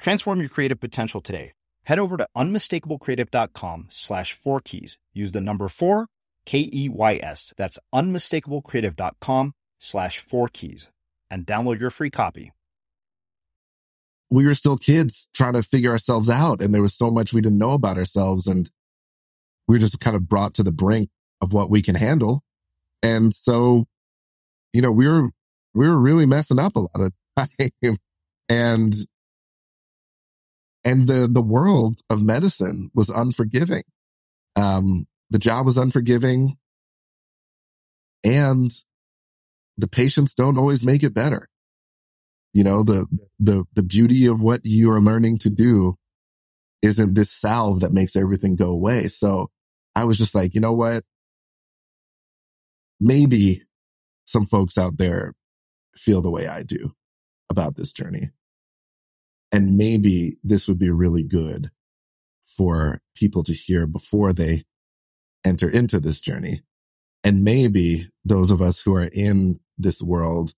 Transform your creative potential today. Head over to unmistakablecreative.com slash four keys. Use the number four, K E Y S. That's unmistakablecreative.com slash four keys and download your free copy. We were still kids trying to figure ourselves out, and there was so much we didn't know about ourselves. And we were just kind of brought to the brink of what we can handle. And so, you know, we were, we were really messing up a lot of time. And and the, the world of medicine was unforgiving. Um, the job was unforgiving and the patients don't always make it better. You know, the, the, the beauty of what you are learning to do isn't this salve that makes everything go away. So I was just like, you know what? Maybe some folks out there feel the way I do about this journey. And maybe this would be really good for people to hear before they enter into this journey. And maybe those of us who are in this world,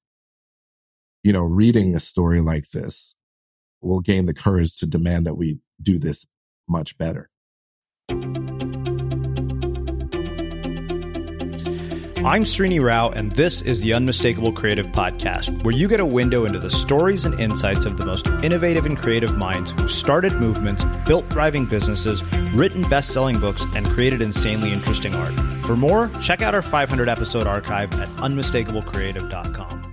you know, reading a story like this will gain the courage to demand that we do this much better. I'm Srini Rao, and this is the Unmistakable Creative Podcast, where you get a window into the stories and insights of the most innovative and creative minds who've started movements, built thriving businesses, written best selling books, and created insanely interesting art. For more, check out our 500 episode archive at unmistakablecreative.com.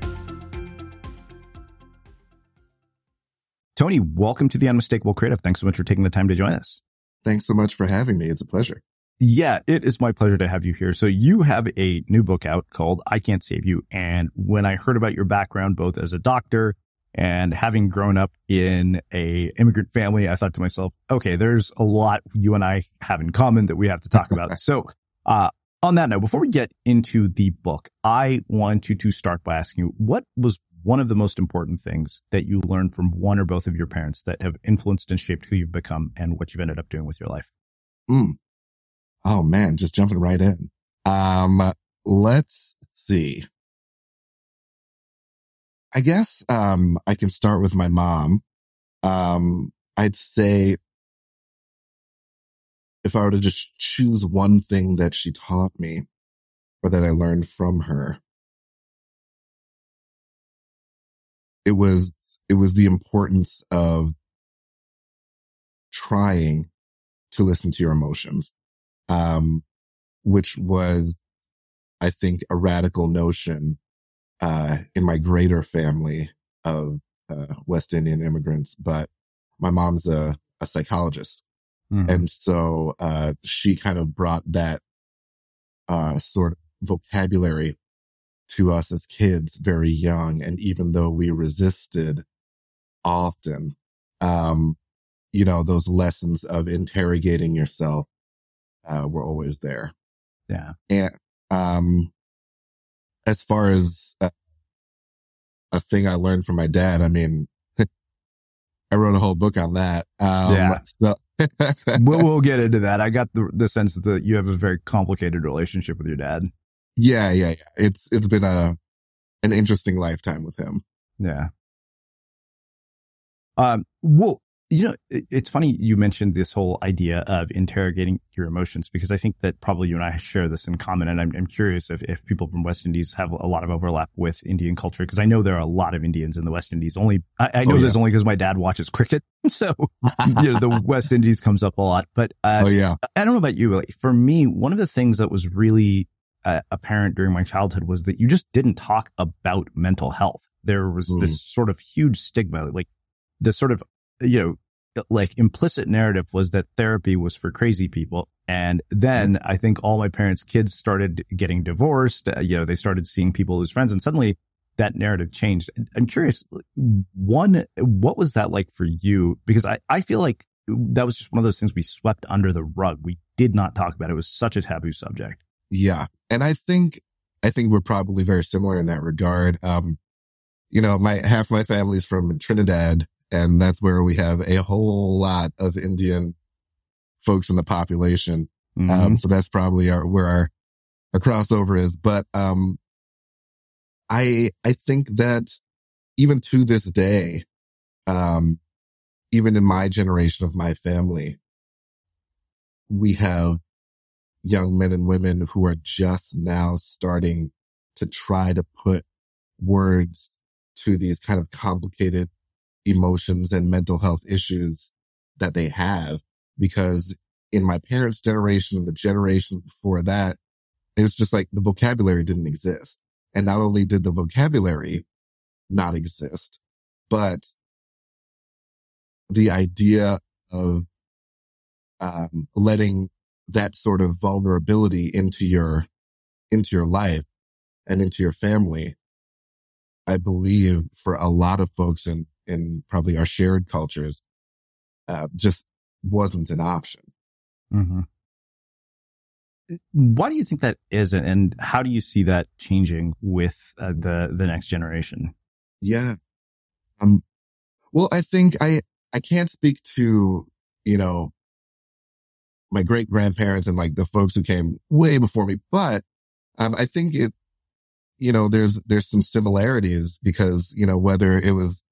Tony, welcome to the Unmistakable Creative. Thanks so much for taking the time to join us. Thanks so much for having me. It's a pleasure. Yeah, it is my pleasure to have you here. So you have a new book out called I Can't Save You. And when I heard about your background, both as a doctor and having grown up in a immigrant family, I thought to myself, okay, there's a lot you and I have in common that we have to talk about. so, uh, on that note, before we get into the book, I want you to start by asking you, what was one of the most important things that you learned from one or both of your parents that have influenced and shaped who you've become and what you've ended up doing with your life? Mm. Oh man, just jumping right in. Um, let's see. I guess, um, I can start with my mom. Um, I'd say if I were to just choose one thing that she taught me or that I learned from her, it was, it was the importance of trying to listen to your emotions um, which was, I think, a radical notion uh, in my greater family of uh, West Indian immigrants. But my mom's a, a psychologist. Mm-hmm. And so uh, she kind of brought that uh, sort of vocabulary to us as kids very young. And even though we resisted often, um, you know, those lessons of interrogating yourself uh, were always there. Yeah. And, um, as far as uh, a thing I learned from my dad, I mean, I wrote a whole book on that. Um, yeah. So we'll, we'll get into that. I got the, the sense that you have a very complicated relationship with your dad. Yeah. Yeah. yeah. It's, it's been a, an interesting lifetime with him. Yeah. Um, well, You know, it's funny you mentioned this whole idea of interrogating your emotions because I think that probably you and I share this in common. And I'm, I'm curious if, if people from West Indies have a lot of overlap with Indian culture because I know there are a lot of Indians in the West Indies. Only I, I know oh, yeah. this only because my dad watches cricket, so you know the West Indies comes up a lot. But uh, oh yeah, I don't know about you. Like, for me, one of the things that was really uh, apparent during my childhood was that you just didn't talk about mental health. There was mm. this sort of huge stigma, like the sort of you know, like implicit narrative was that therapy was for crazy people. And then I think all my parents' kids started getting divorced. Uh, you know, they started seeing people as friends and suddenly that narrative changed. I'm curious, one, what was that like for you? Because I, I feel like that was just one of those things we swept under the rug. We did not talk about it. It was such a taboo subject. Yeah. And I think, I think we're probably very similar in that regard. Um, you know, my half my family's from Trinidad and that's where we have a whole lot of Indian folks in the population. Um, mm-hmm. Um, so that's probably our, where our, our crossover is. But, um, I, I think that even to this day, um, even in my generation of my family, we have young men and women who are just now starting to try to put words to these kind of complicated emotions and mental health issues that they have. Because in my parents' generation and the generations before that, it was just like the vocabulary didn't exist. And not only did the vocabulary not exist, but the idea of um, letting that sort of vulnerability into your into your life and into your family, I believe for a lot of folks in in probably our shared cultures, uh, just wasn't an option. Mm-hmm. Why do you think that is, and how do you see that changing with uh, the the next generation? Yeah, um, well, I think I I can't speak to you know my great grandparents and like the folks who came way before me, but um, I think it you know there's there's some similarities because you know whether it was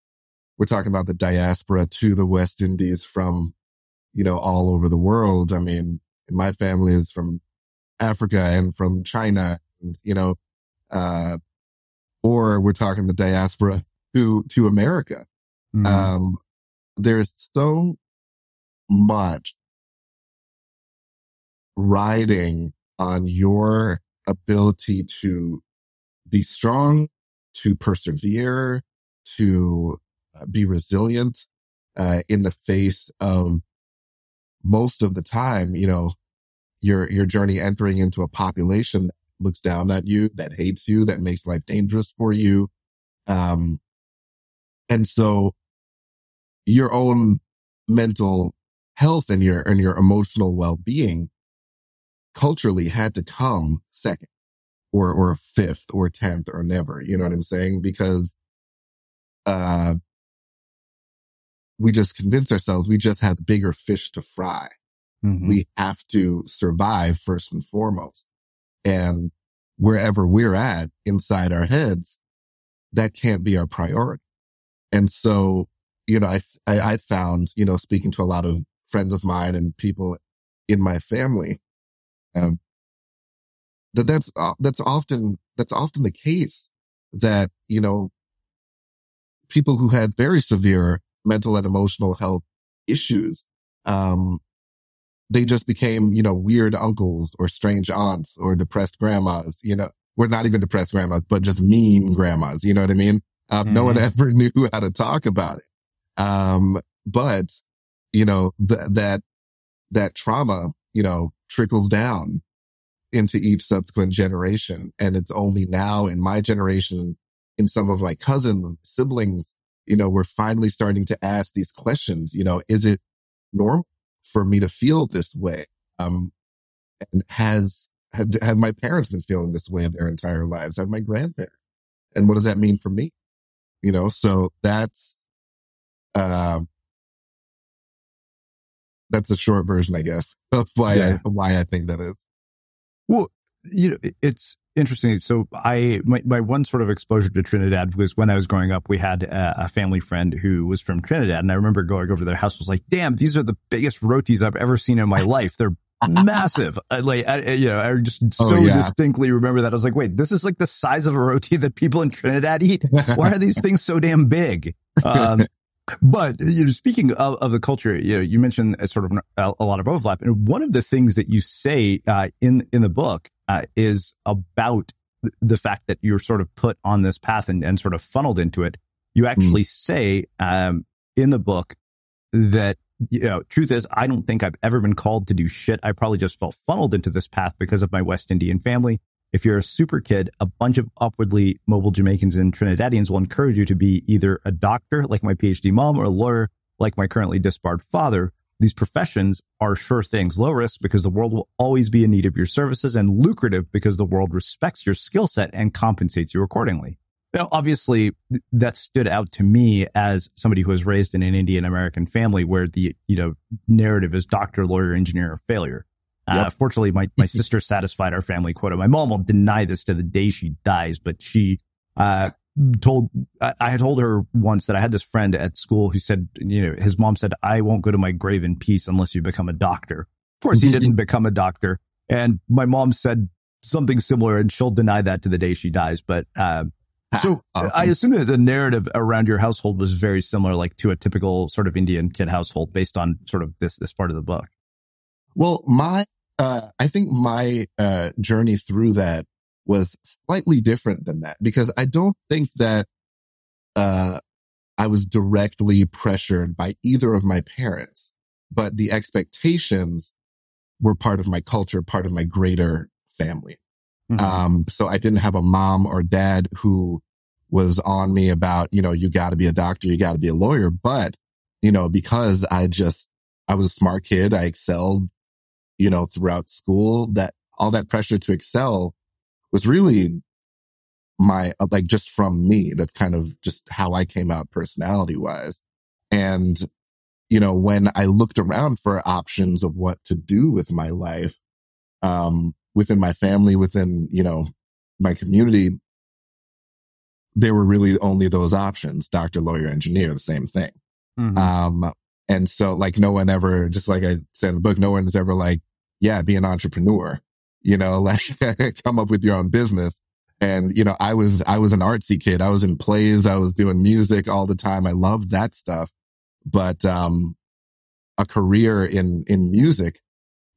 we're talking about the diaspora to the West Indies from, you know, all over the world. I mean, my family is from Africa and from China, and, you know, uh, or we're talking the diaspora to, to America. Mm-hmm. Um, there's so much riding on your ability to be strong, to persevere, to be resilient uh, in the face of most of the time, you know, your your journey entering into a population that looks down at you, that hates you, that makes life dangerous for you. Um, and so your own mental health and your and your emotional well-being culturally had to come second or or fifth or tenth or never. You know what I'm saying? Because uh we just convinced ourselves we just have bigger fish to fry. Mm-hmm. We have to survive first and foremost. And wherever we're at inside our heads, that can't be our priority. And so, you know, I, I, I found, you know, speaking to a lot of friends of mine and people in my family, um, that that's, uh, that's often, that's often the case that, you know, people who had very severe mental and emotional health issues. Um, they just became, you know, weird uncles or strange aunts or depressed grandmas, you know, we're not even depressed grandmas, but just mean grandmas. You know what I mean? Um, mm-hmm. no one mm-hmm. ever knew how to talk about it. Um, but you know, th- that, that trauma, you know, trickles down into each subsequent generation. And it's only now in my generation, in some of my cousin siblings, you know, we're finally starting to ask these questions. You know, is it normal for me to feel this way? Um, and has, have, have my parents been feeling this way their entire lives? Have my grandparents? And what does that mean for me? You know, so that's, uh, that's a short version, I guess, of why yeah. I, why I think that is. Well, you know, it's, interesting. So I, my, my one sort of exposure to Trinidad was when I was growing up, we had a, a, family friend who was from Trinidad. And I remember going over to their house was like, damn, these are the biggest rotis I've ever seen in my life. They're massive. I, like, I, you know, I just oh, so oh, yeah. distinctly remember that. I was like, wait, this is like the size of a roti that people in Trinidad eat. Why are these things so damn big? Um, but you know, speaking of, of, the culture, you know, you mentioned a sort of a, a, lot of overlap, and one of the things that you say uh, in in the book uh, is about the fact that you're sort of put on this path and, and sort of funneled into it. You hmm. actually mm. say um, in the book that you know, truth is, I don't think I've ever been called to do shit. I probably just felt funneled into this path because of my West Indian family. If you're a super kid, a bunch of upwardly mobile Jamaicans and Trinidadians will encourage you to be either a doctor, like my PhD mom, or a lawyer, like my currently disbarred father. These professions are sure things, low risk because the world will always be in need of your services and lucrative because the world respects your skill set and compensates you accordingly. Now, obviously, that stood out to me as somebody who was raised in an Indian American family where the you know narrative is doctor, lawyer, engineer, or failure. Uh, yep. Uh, fortunately, my my sister satisfied our family quota. My mom will deny this to the day she dies, but she uh, told I, I had told her once that I had this friend at school who said, you know, his mom said, "I won't go to my grave in peace unless you become a doctor." Of course, he didn't become a doctor, and my mom said something similar, and she'll deny that to the day she dies. But uh, so I assume that the narrative around your household was very similar, like to a typical sort of Indian kid household based on sort of this, this part of the book. Well, my, uh, I think my, uh, journey through that was slightly different than that because I don't think that, uh, I was directly pressured by either of my parents, but the expectations were part of my culture, part of my greater family. Mm-hmm. Um, so I didn't have a mom or dad who was on me about, you know, you got to be a doctor, you got to be a lawyer. But, you know, because I just, I was a smart kid, I excelled, you know, throughout school, that all that pressure to excel was really my, like just from me. That's kind of just how I came out personality wise. And, you know, when I looked around for options of what to do with my life, um, within my family, within, you know, my community, there were really only those options, doctor, lawyer, engineer, the same thing. Mm-hmm. Um, and so like no one ever, just like I said in the book, no one's ever like, yeah, be an entrepreneur, you know, like come up with your own business. And, you know, I was, I was an artsy kid. I was in plays. I was doing music all the time. I loved that stuff. But, um, a career in, in music,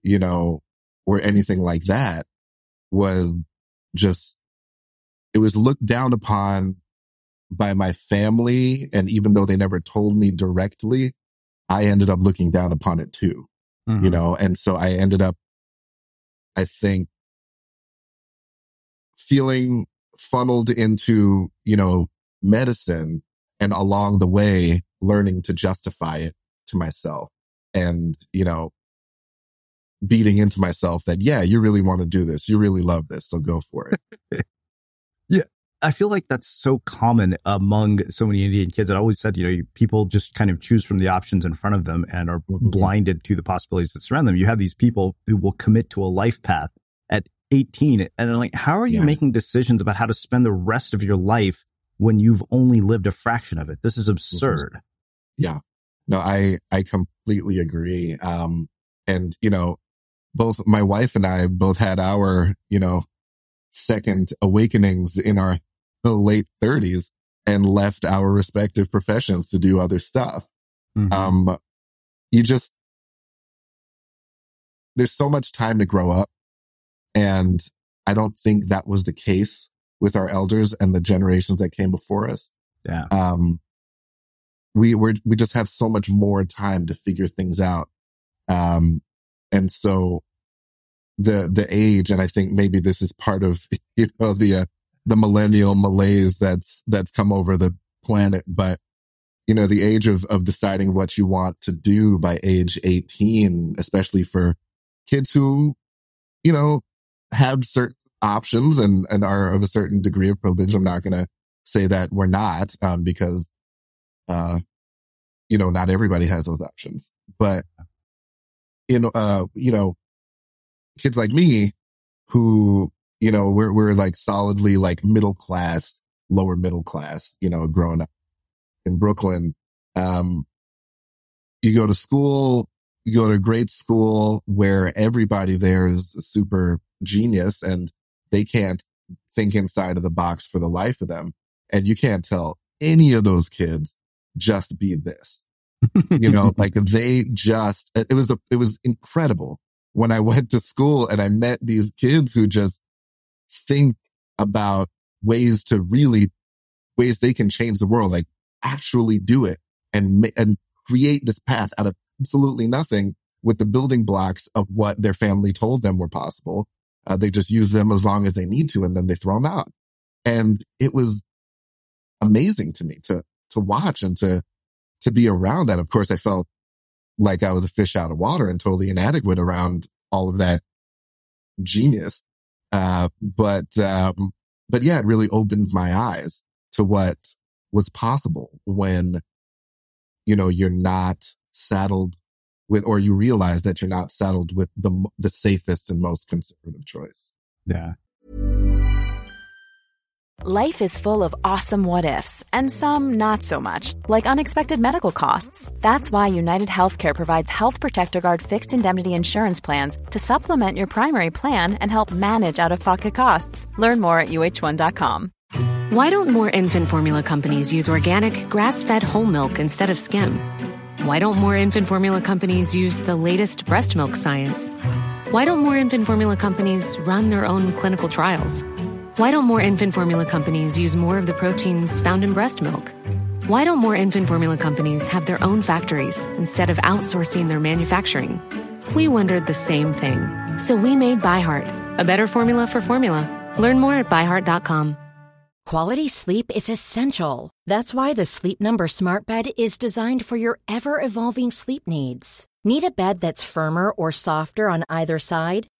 you know, or anything like that was just, it was looked down upon by my family. And even though they never told me directly, I ended up looking down upon it too, mm-hmm. you know? And so I ended up, I think, feeling funneled into, you know, medicine and along the way, learning to justify it to myself and, you know, beating into myself that, yeah, you really want to do this. You really love this. So go for it. I feel like that's so common among so many Indian kids. I always said, you know, people just kind of choose from the options in front of them and are mm-hmm. blinded to the possibilities that surround them. You have these people who will commit to a life path at 18 and I'm like, how are you yeah. making decisions about how to spend the rest of your life when you've only lived a fraction of it? This is absurd. Yeah. No, I, I completely agree. Um, and you know, both my wife and I both had our, you know, second awakenings in our late thirties and left our respective professions to do other stuff. Mm-hmm. Um, you just, there's so much time to grow up. And I don't think that was the case with our elders and the generations that came before us. Yeah. Um, we were, we just have so much more time to figure things out. Um, and so the, the age, and I think maybe this is part of, you know, the, uh, the millennial malaise that's, that's come over the planet. But, you know, the age of, of deciding what you want to do by age 18, especially for kids who, you know, have certain options and, and are of a certain degree of privilege. I'm not going to say that we're not, um, because, uh, you know, not everybody has those options, but in, uh, you know, kids like me who You know, we're, we're like solidly like middle class, lower middle class, you know, growing up in Brooklyn. Um, you go to school, you go to a great school where everybody there is a super genius and they can't think inside of the box for the life of them. And you can't tell any of those kids just be this. you know, like they just, it was, a, it was incredible when I went to school and I met these kids who just think about ways to really, ways they can change the world, like actually do it and, and create this path out of absolutely nothing with the building blocks of what their family told them were possible. Uh, they just use them as long as they need to and then they throw them out. And it was amazing to me to, to watch and to, to be around that. Of course, I felt like I was a fish out of water and totally inadequate around all of that genius. Uh, but, um, but yeah, it really opened my eyes to what was possible when, you know, you're not saddled with, or you realize that you're not saddled with the, the safest and most conservative choice. Yeah. Life is full of awesome what ifs and some not so much, like unexpected medical costs. That's why United Healthcare provides Health Protector Guard fixed indemnity insurance plans to supplement your primary plan and help manage out of pocket costs. Learn more at uhone.com. Why don't more infant formula companies use organic, grass fed whole milk instead of skim? Why don't more infant formula companies use the latest breast milk science? Why don't more infant formula companies run their own clinical trials? Why don't more infant formula companies use more of the proteins found in breast milk? Why don't more infant formula companies have their own factories instead of outsourcing their manufacturing? We wondered the same thing. So we made ByHeart, a better formula for formula. Learn more at byheart.com. Quality sleep is essential. That's why the Sleep Number Smart Bed is designed for your ever evolving sleep needs. Need a bed that's firmer or softer on either side?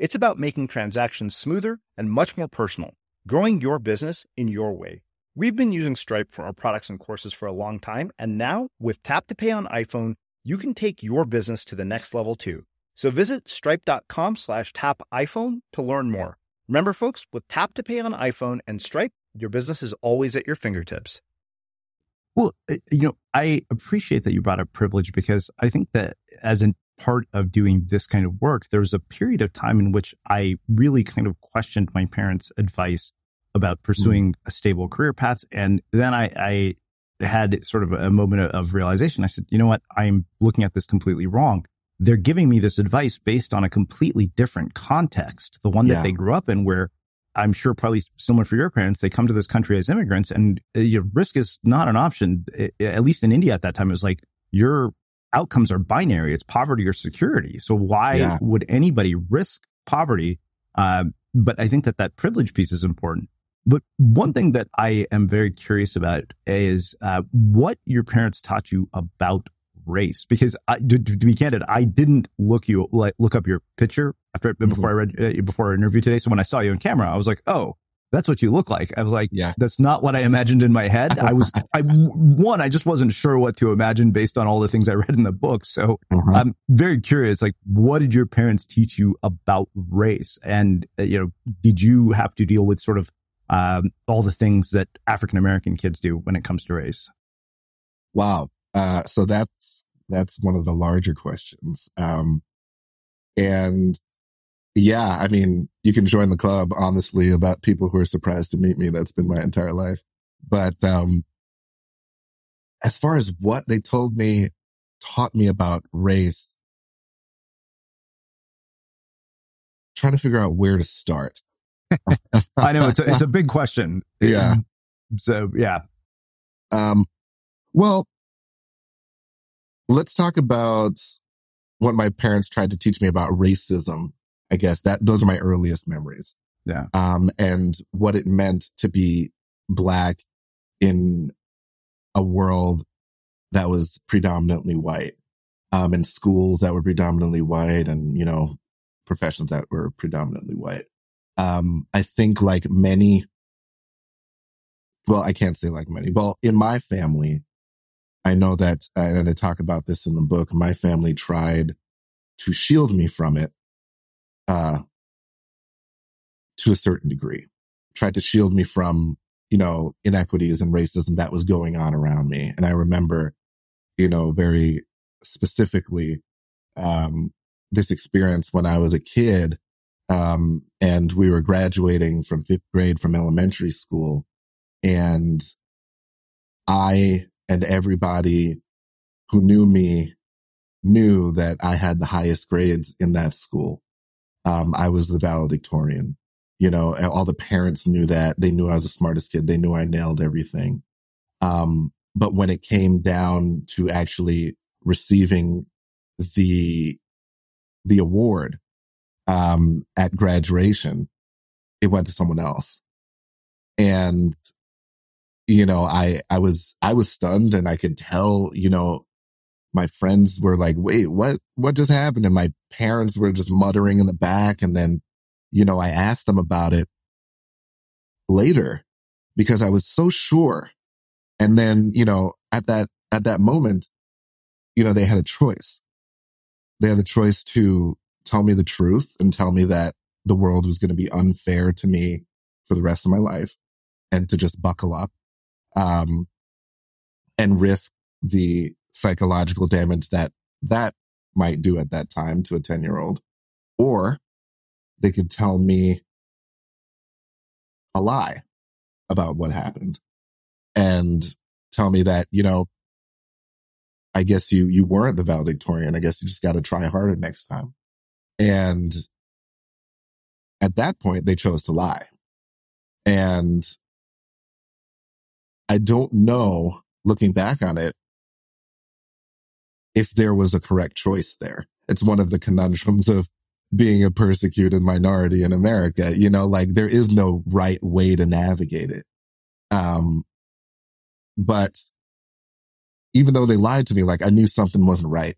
It's about making transactions smoother and much more personal, growing your business in your way. We've been using Stripe for our products and courses for a long time, and now with Tap to Pay on iPhone, you can take your business to the next level too. So visit stripe.com slash tap iPhone to learn more. Remember, folks, with Tap to Pay on iPhone and Stripe, your business is always at your fingertips. Well, uh, you know, I appreciate that you brought up privilege because I think that as a part of doing this kind of work, there was a period of time in which I really kind of questioned my parents' advice about pursuing mm-hmm. a stable career path. And then I, I had sort of a moment of realization. I said, you know what? I'm looking at this completely wrong. they're giving me this advice based on a completely different context, the one that Yeah. they grew up in, where I'm sure probably similar for your parents. They come to this country as immigrants and uh, your risk is not an option. At least in India at that time, it was like your outcomes are binary. It's poverty or security. So why Yeah. would anybody risk poverty? Um, but I think that that privilege piece is important. But one thing that I am very curious about is uh, what your parents taught you about race. Because I, to, to be candid, I didn't look you like look up your picture after before I read uh, before our interview today. So when I saw you on camera, I was like, oh. That's what you look like. I was like, Yeah. that's not what I imagined in my head. I was, I, one, I just wasn't sure what to imagine based on all the things I read in the book. So Mhm. I'm very curious, like, what did your parents teach you about race? And, uh, you know, did you have to deal with sort of, um, all the things that African American kids do when it comes to race? Wow. Uh, so that's, that's one of the larger questions. Um, and yeah, I mean, you can join the club, honestly, about people who are surprised to meet me. That's been my entire life. But, um, as far as what they told me, taught me about race, trying to figure out where to start. I know it's a, it's a big question. Yeah. So yeah, Um, well, let's talk about what my parents tried to teach me about racism. I guess that those are my earliest memories. Yeah. Um, and what it meant to be black in a world that was predominantly white, um, in schools that were predominantly white and, you know, professions that were predominantly white. Um, I think like many well, I can't say like many. Well, in my family, I know that, and I talk about this in the book, my family tried to shield me from it, uh, to a certain degree, tried to shield me from, you know, inequities and racism that was going on around me. And I remember, you know, very specifically, um, this experience when I was a kid, um, and we were graduating from fifth grade from elementary school and I and everybody who knew me knew that I had the highest grades in that school. Um, I was the valedictorian. You know, all the parents knew that. They knew I was the smartest kid. They knew I nailed everything. Um, but when it came down to actually receiving the, the award, um, at graduation, it went to someone else. And you know, I, I was, I was stunned and I could tell, you know, my friends were like, wait, what, what just happened? And my parents were just muttering in the back. And then, you know, I asked them about it later because I was so sure. And then, you know, at that, at that moment, you know, they had a choice. They had a choice to tell me the truth and tell me that the world was going to be unfair to me for the rest of my life and to just buckle up um, and risk the psychological damage that that might do at that time to a 10 year old. Or they could tell me a lie about what happened and tell me that, you know, I guess you, you weren't the valedictorian. I guess you just got to try harder next time. And at that point, they chose to lie. And I don't know, looking back on it, if there was a correct choice there. It's one of the conundrums of being a persecuted minority in America. You know, like there is no right way to navigate it. Um, but even though they lied to me, like I knew something wasn't right,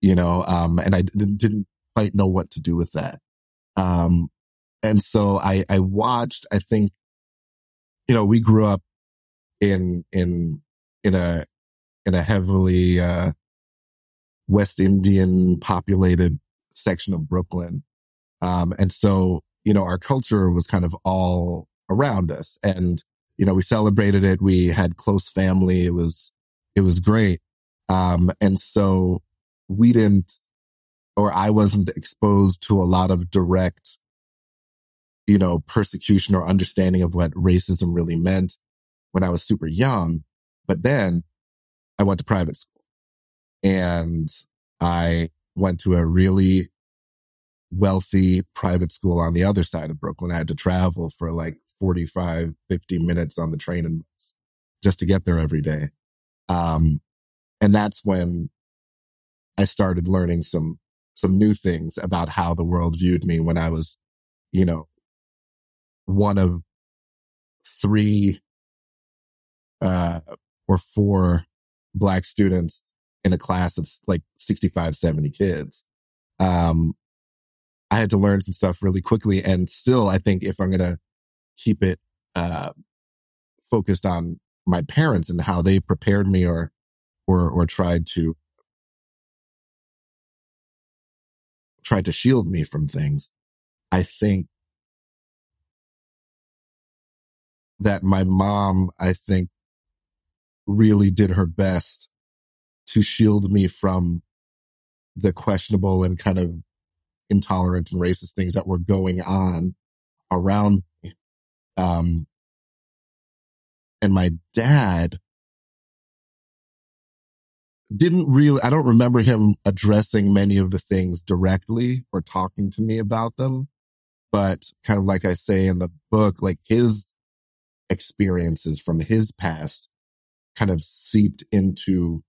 you know, um, and I didn't, didn't quite know what to do with that. Um, and so I, I watched, I think, you know, we grew up in, in, in a, in a heavily, uh, West Indian populated section of Brooklyn. Um, and so, you know, our culture was kind of all around us and, you know, we celebrated it. We had close family. It was, it was great. Um, and so we didn't, or I wasn't exposed to a lot of direct, you know, persecution or understanding of what racism really meant when I was super young. But then I went to private school and I went to a really wealthy private school on the other side of Brooklyn. I had to travel for like 45, 50 minutes on the train and bus just to get there every day. Um, and that's when I started learning some, some new things about how the world viewed me when I was, you know, one of three, uh, or four black students in a class of like 65, 70 kids. Um, I had to learn some stuff really quickly. And still, I think if I'm going to keep it, uh, focused on my parents and how they prepared me or, or, or tried to, tried to shield me from things. I think that my mom, I think really did her best to shield me from the questionable and kind of intolerant and racist things that were going on around me. Um, and my dad didn't really, I don't remember him addressing many of the things directly or talking to me about them. But kind of like I say in the book, like his experiences from his past kind of seeped into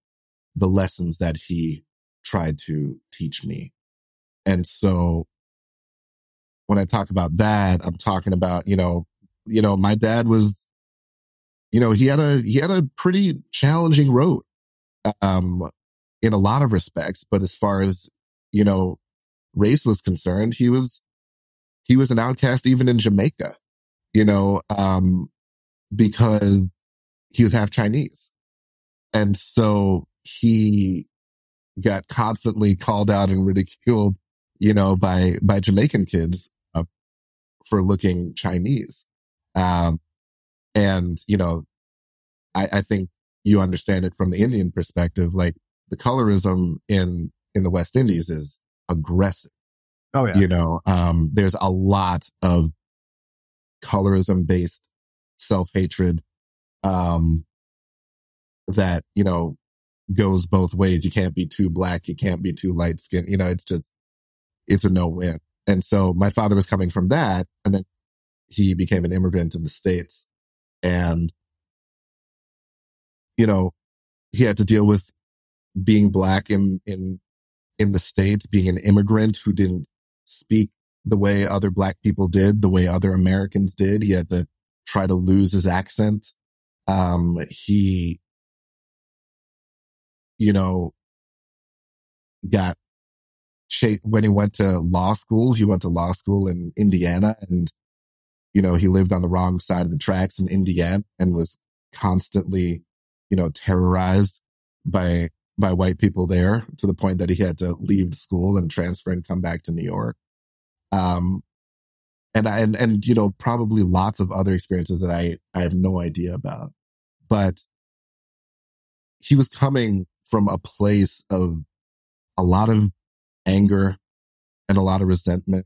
the lessons that he tried to teach me. And so when I talk about that, I'm talking about, you know, you know, my dad was, you know, he had a, he had a pretty challenging road, um, in a lot of respects. But as far as, you know, race was concerned, he was, he was an outcast even in Jamaica, you know, um, because he was half Chinese. And so he got constantly called out and ridiculed, you know, by, by Jamaican kids uh, for looking Chinese. Um, and, you know, I, I think you understand it from the Indian perspective. Like the colorism in, in the West Indies is aggressive. Oh, yeah. You know, um, there's a lot of colorism based self hatred, um, that, you know, goes both ways. You can't be too black. You can't be too light skinned. You know, it's just, it's a no win. And so my father was coming from that. And then he became an immigrant in the States and, you know, he had to deal with being black in, in, in the States, being an immigrant who didn't speak the way other black people did, the way other Americans did. He had to try to lose his accent. Um, he, you know, got when he went to law school, he went to law school in Indiana and, you know, he lived on the wrong side of the tracks in Indiana and was constantly, you know, terrorized by, by white people there to the point that he had to leave the school and transfer and come back to New York. Um, and I, and and you know probably lots of other experiences that I I have no idea about, but he was coming from a place of a lot of anger and a lot of resentment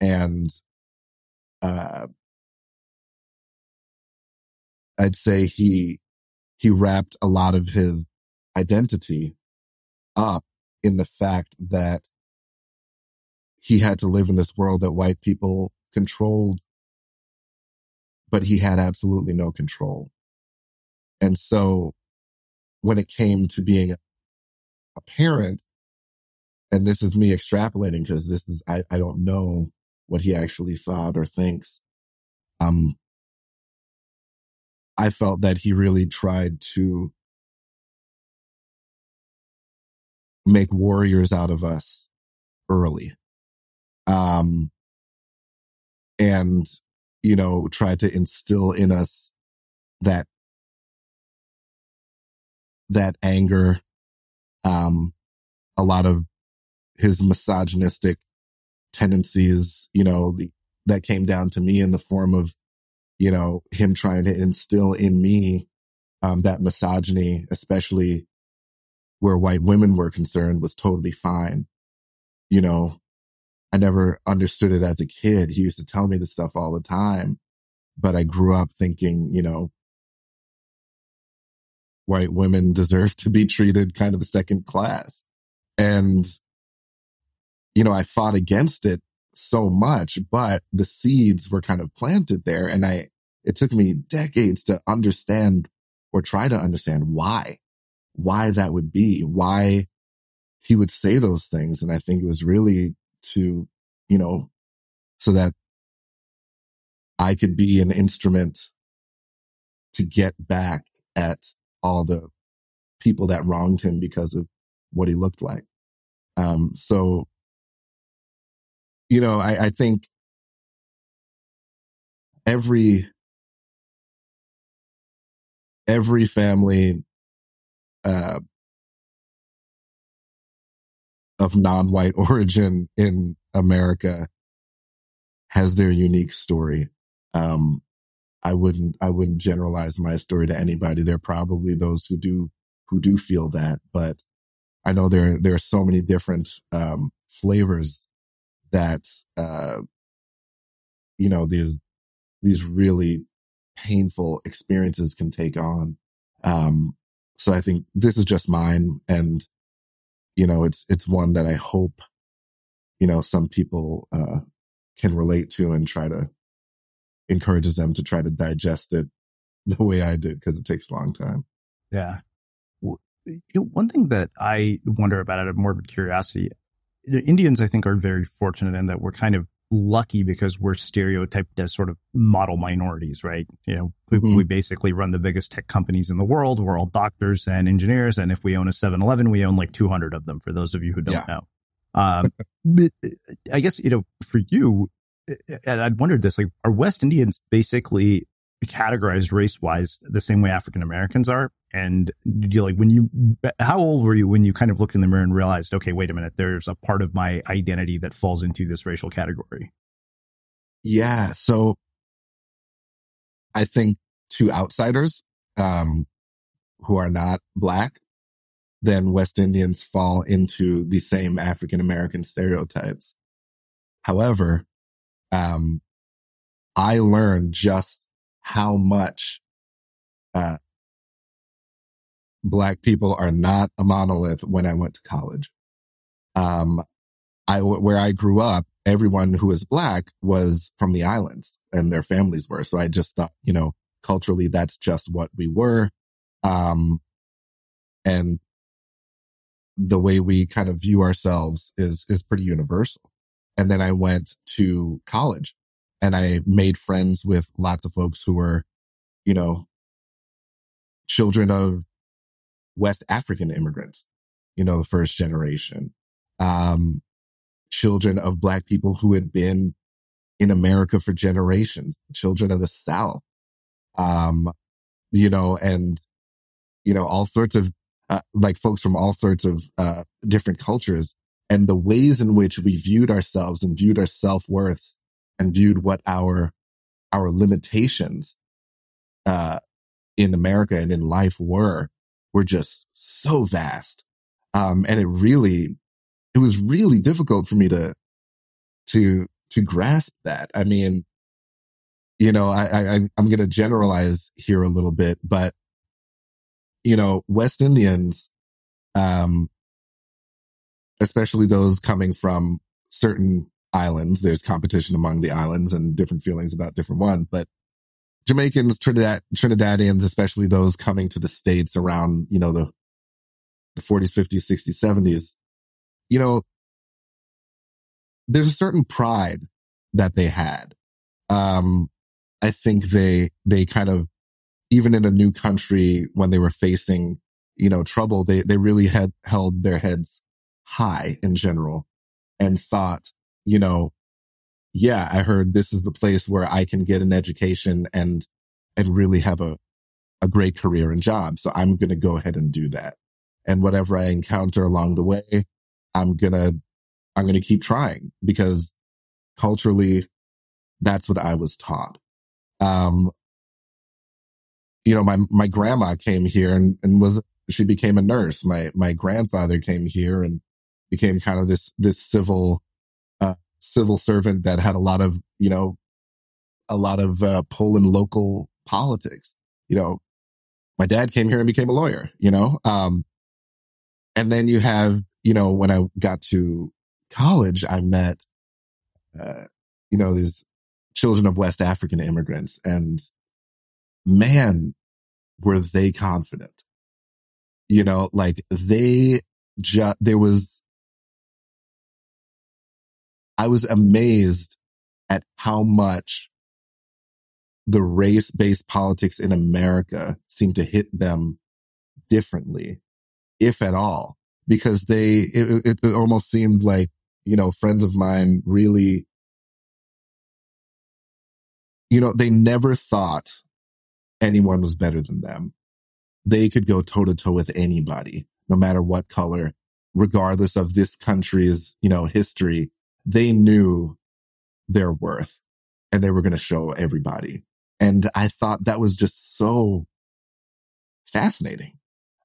and uh I'd say he he wrapped a lot of his identity up in the fact that he had to live in this world that white people controlled, but he had absolutely no control. And so when it came to being a parent, and this is me extrapolating because this is, I, I don't know what he actually thought or thinks. Um, I felt that he really tried to make warriors out of us early. Um, and, you know, tried to instill in us that, that anger, um, a lot of his misogynistic tendencies, you know, the, that came down to me in the form of, you know, him trying to instill in me, um, that misogyny, especially where white women were concerned was totally fine. You know, I never understood it as a kid. He used to tell me this stuff all the time, but I grew up thinking, you know, white women deserve to be treated kind of second class. And you know, I fought against it so much, but the seeds were kind of planted there. And I, it took me decades to understand or try to understand why, why that would be, why he would say those things. And I think it was really to, you know, so that I could be an instrument to get back at all the people that wronged him because of what he looked like. Um, so, you know, I, I think every, every family, uh, of non-white origin in America has their unique story. Um, I wouldn't, I wouldn't generalize my story to anybody. There are probably those who do, who do feel that, but I know there, there are so many different, um, flavors that, uh, you know, these, these really painful experiences can take on. Um, so I think this is just mine. And, you know, it's, it's one that I hope, you know, some people, uh, can relate to and try to encourages them to try to digest it the way I did because it takes a long time. Yeah. Well, you know, one thing that I wonder about out of morbid curiosity, Indians, I think, are very fortunate in that we're kind of lucky because we're stereotyped as sort of model minorities, right? You know, we, mm-hmm. we, basically run the biggest tech companies in the world. We're all doctors and engineers. And if we own a 7-Eleven, we own like 200 of them for those of you who don't yeah. know. Um, but I guess, you know, for you, and I'd wondered this, like, are West Indians basically categorized race wise the same way African Americans are? And you like when you, how old were you when you kind of looked in the mirror and realized, okay, wait a minute, there's a part of my identity that falls into this racial category? Yeah. So I think to outsiders, um, who are not black, then West Indians fall into the same African American stereotypes. However, um, I learned just how much, uh, black people are not a monolith when I went to college. Um, I, where I grew up, everyone who was black was from the islands and their families were. So I just thought, you know, culturally, that's just what we were. Um, and the way we kind of view ourselves is, is pretty universal. And then I went to college. And I made friends with lots of folks who were, you know, children of West African immigrants, you know, the first generation, um, children of black people who had been in America for generations, children of the South, um, you know, and, you know, all sorts of, uh, like folks from all sorts of, uh, different cultures and the ways in which we viewed ourselves and viewed our self-worths and viewed what our, our limitations, uh, in America and in life were, were just so vast. Um, and it really, it was really difficult for me to, to, to grasp that. I mean, you know, I, I, I'm going to generalize here a little bit, but, you know, West Indians, um, especially those coming from certain islands. There's competition among the islands and different feelings about different ones, but Jamaicans, Trinidad, Trinidadians, especially those coming to the States around, you know, the, the 40s, 50s, 60s, 70s, you know, there's a certain pride that they had. Um, I think they, they kind of, even in a new country when they were facing, you know, trouble, they, they really had held their heads high in general and thought, you know, yeah, I heard this is the place where I can get an education and, and really have a, a great career and job. So I'm going to go ahead and do that. And whatever I encounter along the way, I'm going to, I'm going to keep trying because culturally, that's what I was taught. Um, you know, my, my grandma came here and, and was, she became a nurse. My, my grandfather came here and became kind of this, this civil, uh, civil servant that had a lot of, you know, a lot of, uh, in local politics. You know, my dad came here and became a lawyer, you know, um, and then you have, you know, when I got to college, I met, uh, you know, these children of West African immigrants and man, were they confident. You know, like they just, there was, I was amazed at how much the race based politics in America seemed to hit them differently, if at all, because they, it, it almost seemed like, you know, friends of mine really, you know, they never thought anyone was better than them. They could go toe to toe with anybody, no matter what color, regardless of this country's, you know, history. They knew their worth and they were going to show everybody. And I thought that was just so fascinating.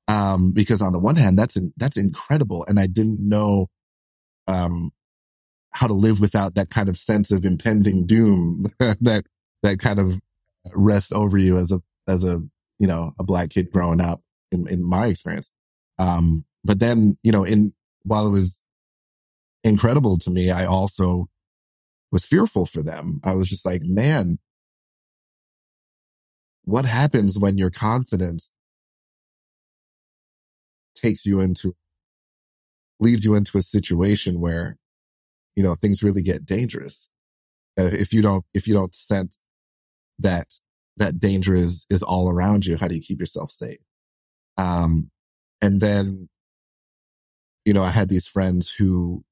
Um, because on the one hand, that's, that's incredible. And I didn't know, um, how to live without that kind of sense of impending doom that, that kind of rests over you as a, as a, you know, a black kid growing up in, in my experience. Um, but then, you know, in, while it was incredible to me, I also was fearful for them. I was just like, man, what happens when your confidence takes you into, leads you into a situation where, you know, things really get dangerous. Uh, if you don't, if you don't sense that that danger is, is all around you, how do you keep yourself safe? Um, and then, you know, I had these friends who,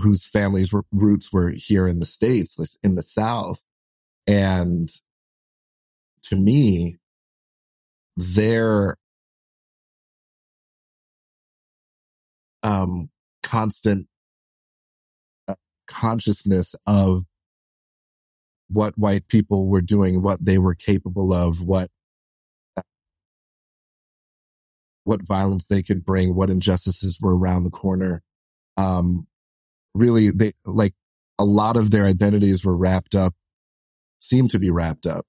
whose families roots were here in the States, in the South. And to me, their um, constant uh, consciousness of what white people were doing, what they were capable of, what uh, what violence they could bring, what injustices were around the corner. Um, really, they like a lot of their identities were wrapped up, seemed to be wrapped up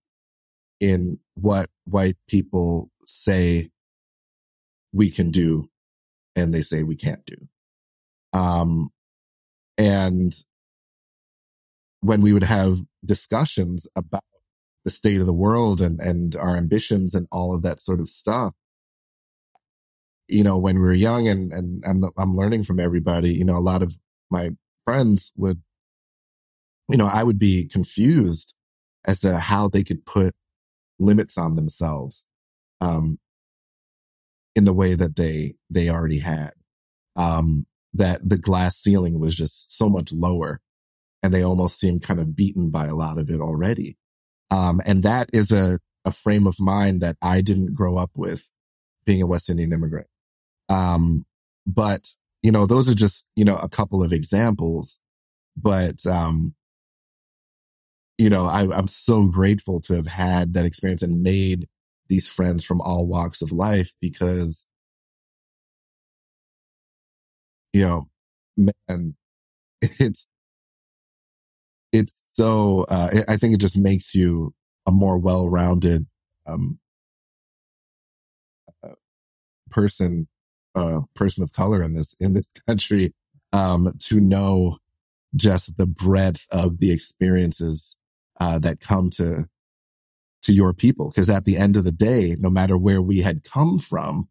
in what white people say we can do and they say we can't do. Um, and when we would have discussions about the state of the world and, and our ambitions and all of that sort of stuff, you know, when we were young and, and I'm, I'm learning from everybody, you know, a lot of my friends would, you know, I would be confused as to how they could put limits on themselves, um, in the way that they, they already had. Um, that the glass ceiling was just so much lower and they almost seemed kind of beaten by a lot of it already. Um, and that is a, a frame of mind that I didn't grow up with being a West Indian immigrant. Um, but you know, those are just, you know, a couple of examples, but, um, you know, I, I'm so grateful to have had that experience and made these friends from all walks of life because, you know, man, it's, it's so, uh, I think it just makes you a more well-rounded, um, uh, person, uh, person of color in this, in this country, um, to know just the breadth of the experiences uh, that come to to your people. Because at the end of the day, no matter where we had come from,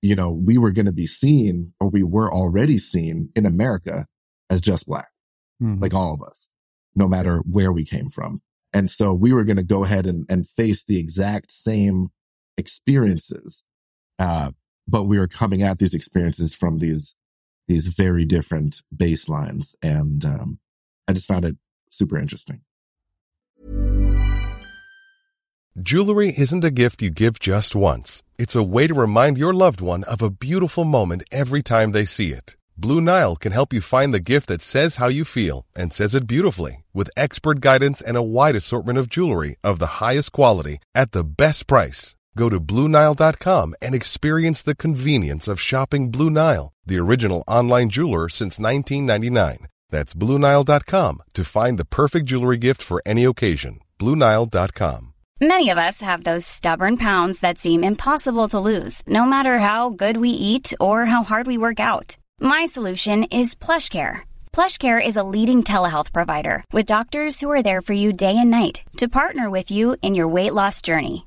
you know, we were going to be seen, or we were already seen in America as just black, mm-hmm. like all of us, no matter where we came from. And so we were going to go ahead and, and face the exact same experiences. Uh, but we were coming at these experiences from these, these very different baselines. And, um, I just found it super interesting. Jewelry isn't a gift you give just once. It's a way to remind your loved one of a beautiful moment every time they see it. Blue Nile can help you find the gift that says how you feel and says it beautifully with expert guidance and a wide assortment of jewelry of the highest quality at the best price. Go to BlueNile.com and experience the convenience of shopping Blue Nile, the original online jeweler since 1999. That's BlueNile.com to find the perfect jewelry gift for any occasion. BlueNile.com. Many of us have those stubborn pounds that seem impossible to lose, no matter how good we eat or how hard we work out My solution is PlushCare. PlushCare is a leading telehealth provider with doctors who are there for you day and night to partner with you in your weight loss journey.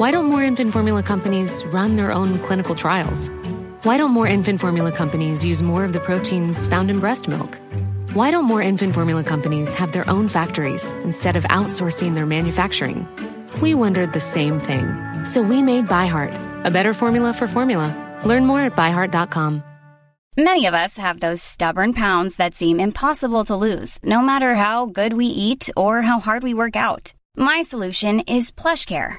Why don't more infant formula companies run their own clinical trials? Why don't more infant formula companies use more of the proteins found in breast milk? Why don't more infant formula companies have their own factories instead of outsourcing their manufacturing? We wondered the same thing. So we made ByHeart, a better formula for formula. Learn more at byheart.com. Many of us have those stubborn pounds that seem impossible to lose, no matter how good we eat or how hard we work out. My solution is PlushCare.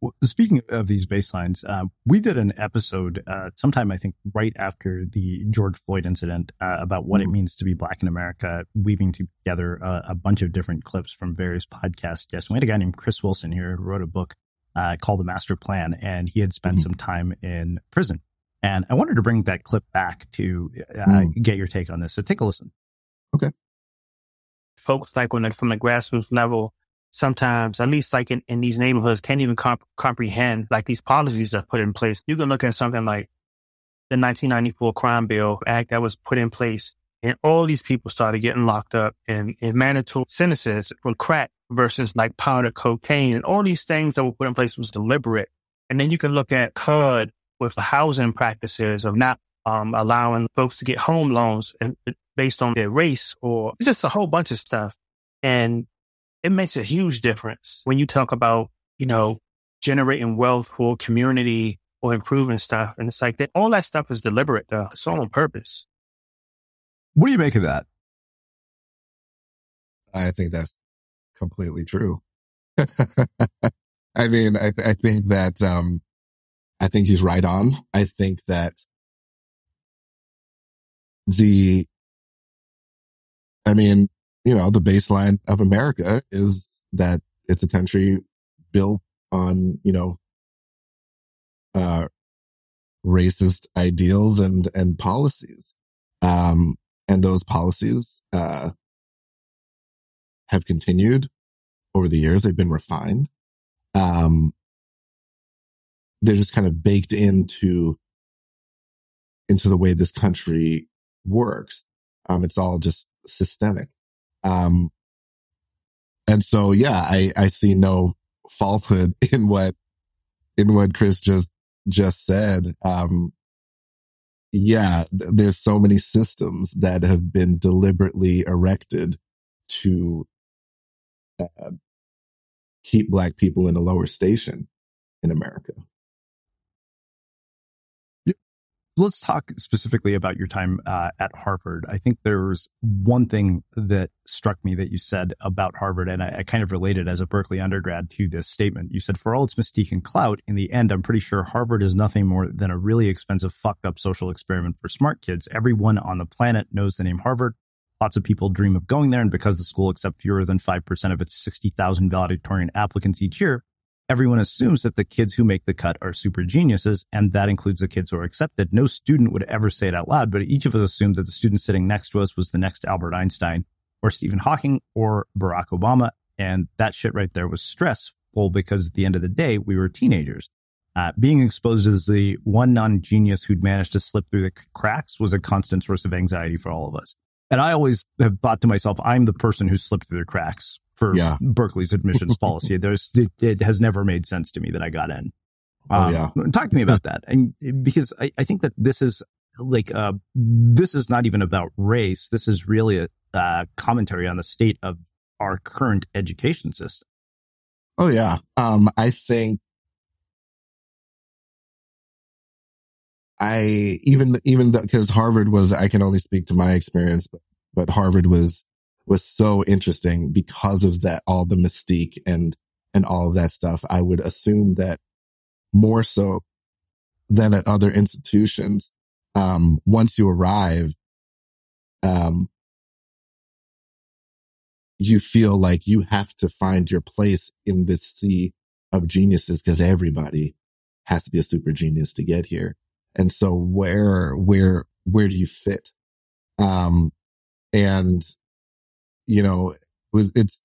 Well, speaking of these baselines, uh, we did an episode uh, sometime, I think, right after the George Floyd incident uh, about what it means to be Black in America, weaving together a, a bunch of different clips from various podcast guests. We had a guy named Chris Wilson here who wrote a book uh, called The Master Plan, and he had spent mm-hmm. some time in prison. And I wanted to bring that clip back to uh, mm. get your take on this. So take a listen. Okay. Folks, like when from the grassroots level, sometimes, at least like in, in these neighborhoods, can't even comp- comprehend like these policies that are put in place. You can look at something like the 1994 Crime Bill Act that was put in place, and all these people started getting locked up in, and mandatory sentences for crack versus like powder cocaine and all these things that were put in place was deliberate. And then you can look at HUD with the housing practices of not um, allowing folks to get home loans based on their race or just a whole bunch of stuff. And it makes a huge difference when you talk about, you know, generating wealth for community or improving stuff. And it's like that all that stuff is deliberate though. It's all on purpose. What do you make of that? I think that's completely true. I mean, I, I think that, um, I think he's right on. I think that the, I mean, you know, the baseline of America is that it's a country built on, you know, uh, racist ideals and, and policies. Um, and those policies, uh, have continued over the years. They've been refined. Um, they're just kind of baked into, into the way this country works. Um, it's all just systemic. Um, and so, yeah, I, I see no falsehood in what, in what Chris just, just said. Um, yeah, th- there's so many systems that have been deliberately erected to uh, keep black people in a lower station in America. Let's talk specifically about your time uh, at Harvard. I think there's one thing that struck me that you said about Harvard, and I, I, kind of related as a Berkeley undergrad to this statement. You said, for all its mystique and clout, in the end, I'm pretty sure Harvard is nothing more than a really expensive, fucked up social experiment for smart kids. Everyone on the planet knows the name Harvard. Lots of people dream of going there, and because the school accepts fewer than 5% of its 60,000 valedictorian applicants each year, everyone assumes that the kids who make the cut are super geniuses, and that includes the kids who are accepted. No student would ever say it out loud, but each of us assumed that the student sitting next to us was the next Albert Einstein or Stephen Hawking or Barack Obama. And that shit right there was stressful because at the end of the day, we were teenagers. Uh, being exposed as the one non-genius who'd managed to slip through the cracks was a constant source of anxiety for all of us. And I always have thought to myself, I'm the person who slipped through the cracks for yeah. Berkeley's admissions policy. There's, it, it, has never made sense to me that I got in. Oh, um, yeah. Talk to me about that. And because I, I think that this is like, uh, this is not even about race. This is really a, a commentary on the state of our current education system. Oh, yeah. Um, I think I even, even because Harvard was, I can only speak to my experience, but, but Harvard was was so interesting because of that, all the mystique and, and all of that stuff. I would assume that more so than at other institutions, um, once you arrive, um, you feel like you have to find your place in this sea of geniuses because everybody has to be a super genius to get here. And so where, where, where do you fit? Um, and you know, it's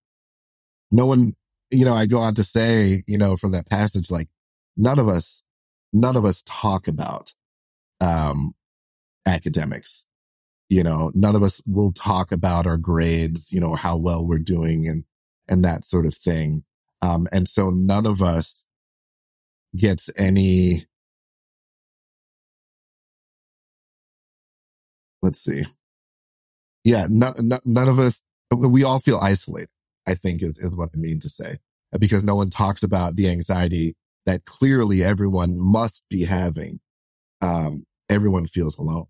no one, you know, I go on to say, you know, from that passage, like none of us, none of us talk about, um, academics. You know, none of us will talk about our grades, you know, how well we're doing and, and that sort of thing. Um, and so none of us gets any, let's see. Yeah, none, of us we all feel isolated, I think is, is what I mean to say, because no one talks about the anxiety that clearly everyone must be having. Um, everyone feels alone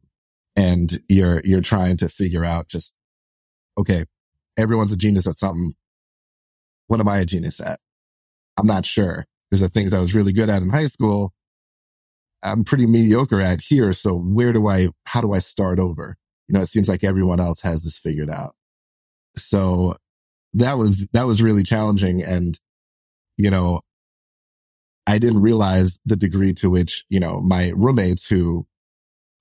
and you're, you're trying to figure out just, okay, everyone's a genius at something. What am I a genius at? I'm not sure. There's the things I was really good at in high school. I'm pretty mediocre at here. So where do I, how do I start over? You know, it seems like everyone else has this figured out. So that was, that was really challenging. And, you know, I didn't realize the degree to which, you know, my roommates who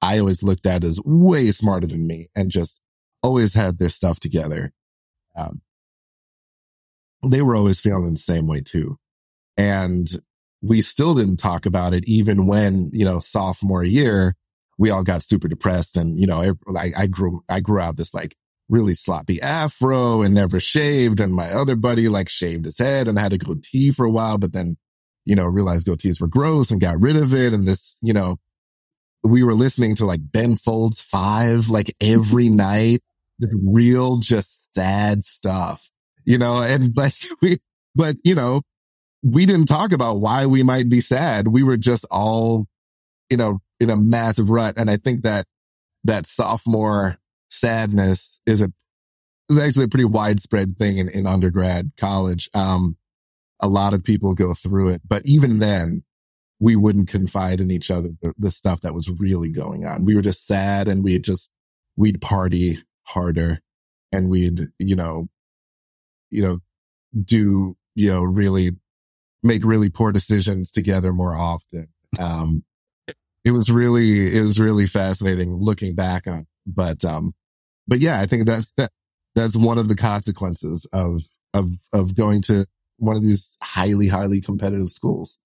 I always looked at as way smarter than me and just always had their stuff together. Um, they were always feeling the same way too. And we still didn't talk about it even when, you know, sophomore year, we all got super depressed and, you know, I, I grew, I grew out this like really sloppy afro and never shaved. And my other buddy like shaved his head and had a goatee for a while, but then, you know, realized goatees were gross and got rid of it. And this, you know, we were listening to like Ben Folds five, like every night, real, just sad stuff, you know, and but we, but you know, we didn't talk about why we might be sad. We were just all, you know, in a massive rut. And I think that that sophomore sadness is a is actually a pretty widespread thing in, in undergrad college. Um, a lot of people go through it, but even then we wouldn't confide in each other the, the stuff that was really going on. We were just sad and we'd just, we'd party harder and we'd, you know, you know, do, you know, really make really poor decisions together more often. Um, it was really, it was really fascinating looking back on, but, um, but yeah, I think that's, that, that's one of the consequences of, of, of going to one of these highly, highly competitive schools.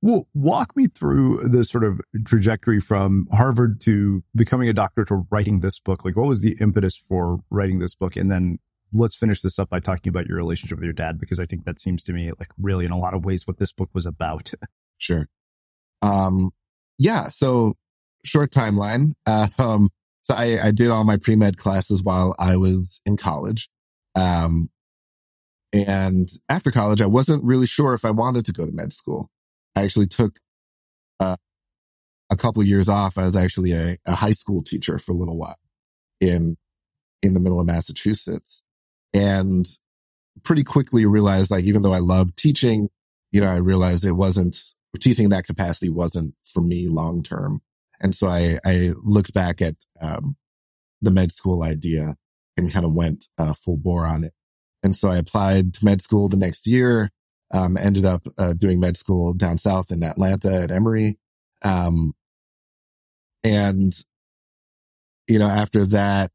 Well, walk me through the sort of trajectory from Harvard to becoming a doctor to writing this book. Like, what was the impetus for writing this book? And then let's finish this up by talking about your relationship with your dad, because I think that seems to me like really in a lot of ways what this book was about. Sure. Um, yeah. So short timeline. Uh, um, so I, I did all my pre-med classes while I was in college. Um, And after college, I wasn't really sure if I wanted to go to med school. I actually took uh, a couple of years off. I was actually a, a high school teacher for a little while in, in the middle of Massachusetts and pretty quickly realized like, even though I loved teaching, you know, I realized it wasn't teaching in that capacity wasn't for me long term. And so I, I looked back at, um, the med school idea and kind of went, uh, full bore on it. And so I applied to med school the next year, um, ended up, uh, doing med school down south in Atlanta at Emory. Um, and, you know, after that,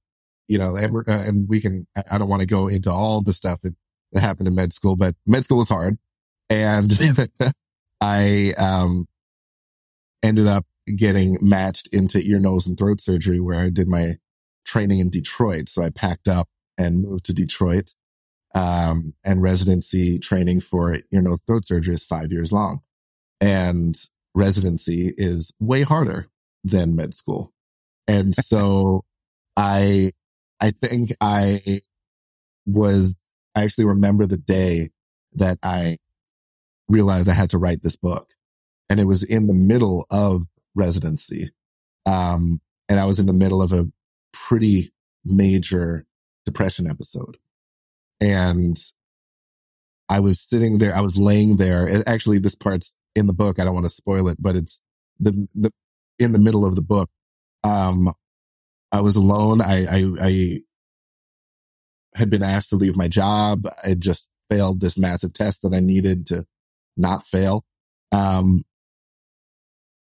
you know, and, uh, and we can, I don't want to go into all the stuff that, that happened in med school, but med school was hard. And I, um, ended up getting matched into ear, nose and throat surgery where I did my training in Detroit. So I packed up and moved to Detroit. Um, and residency training for ear, nose, throat surgery is five years long and residency is way harder than med school. And so I, I think I was, I actually remember the day that I realized I had to write this book and it was in the middle of residency. Um, and I was in the middle of a pretty major depression episode. And I was sitting there, I was laying there. Actually, this part's in the book. I don't want to spoil it, but it's the, the, in the middle of the book. Um, I was alone. I, I, I had been asked to leave my job. I had just failed this massive test that I needed to not fail. Um,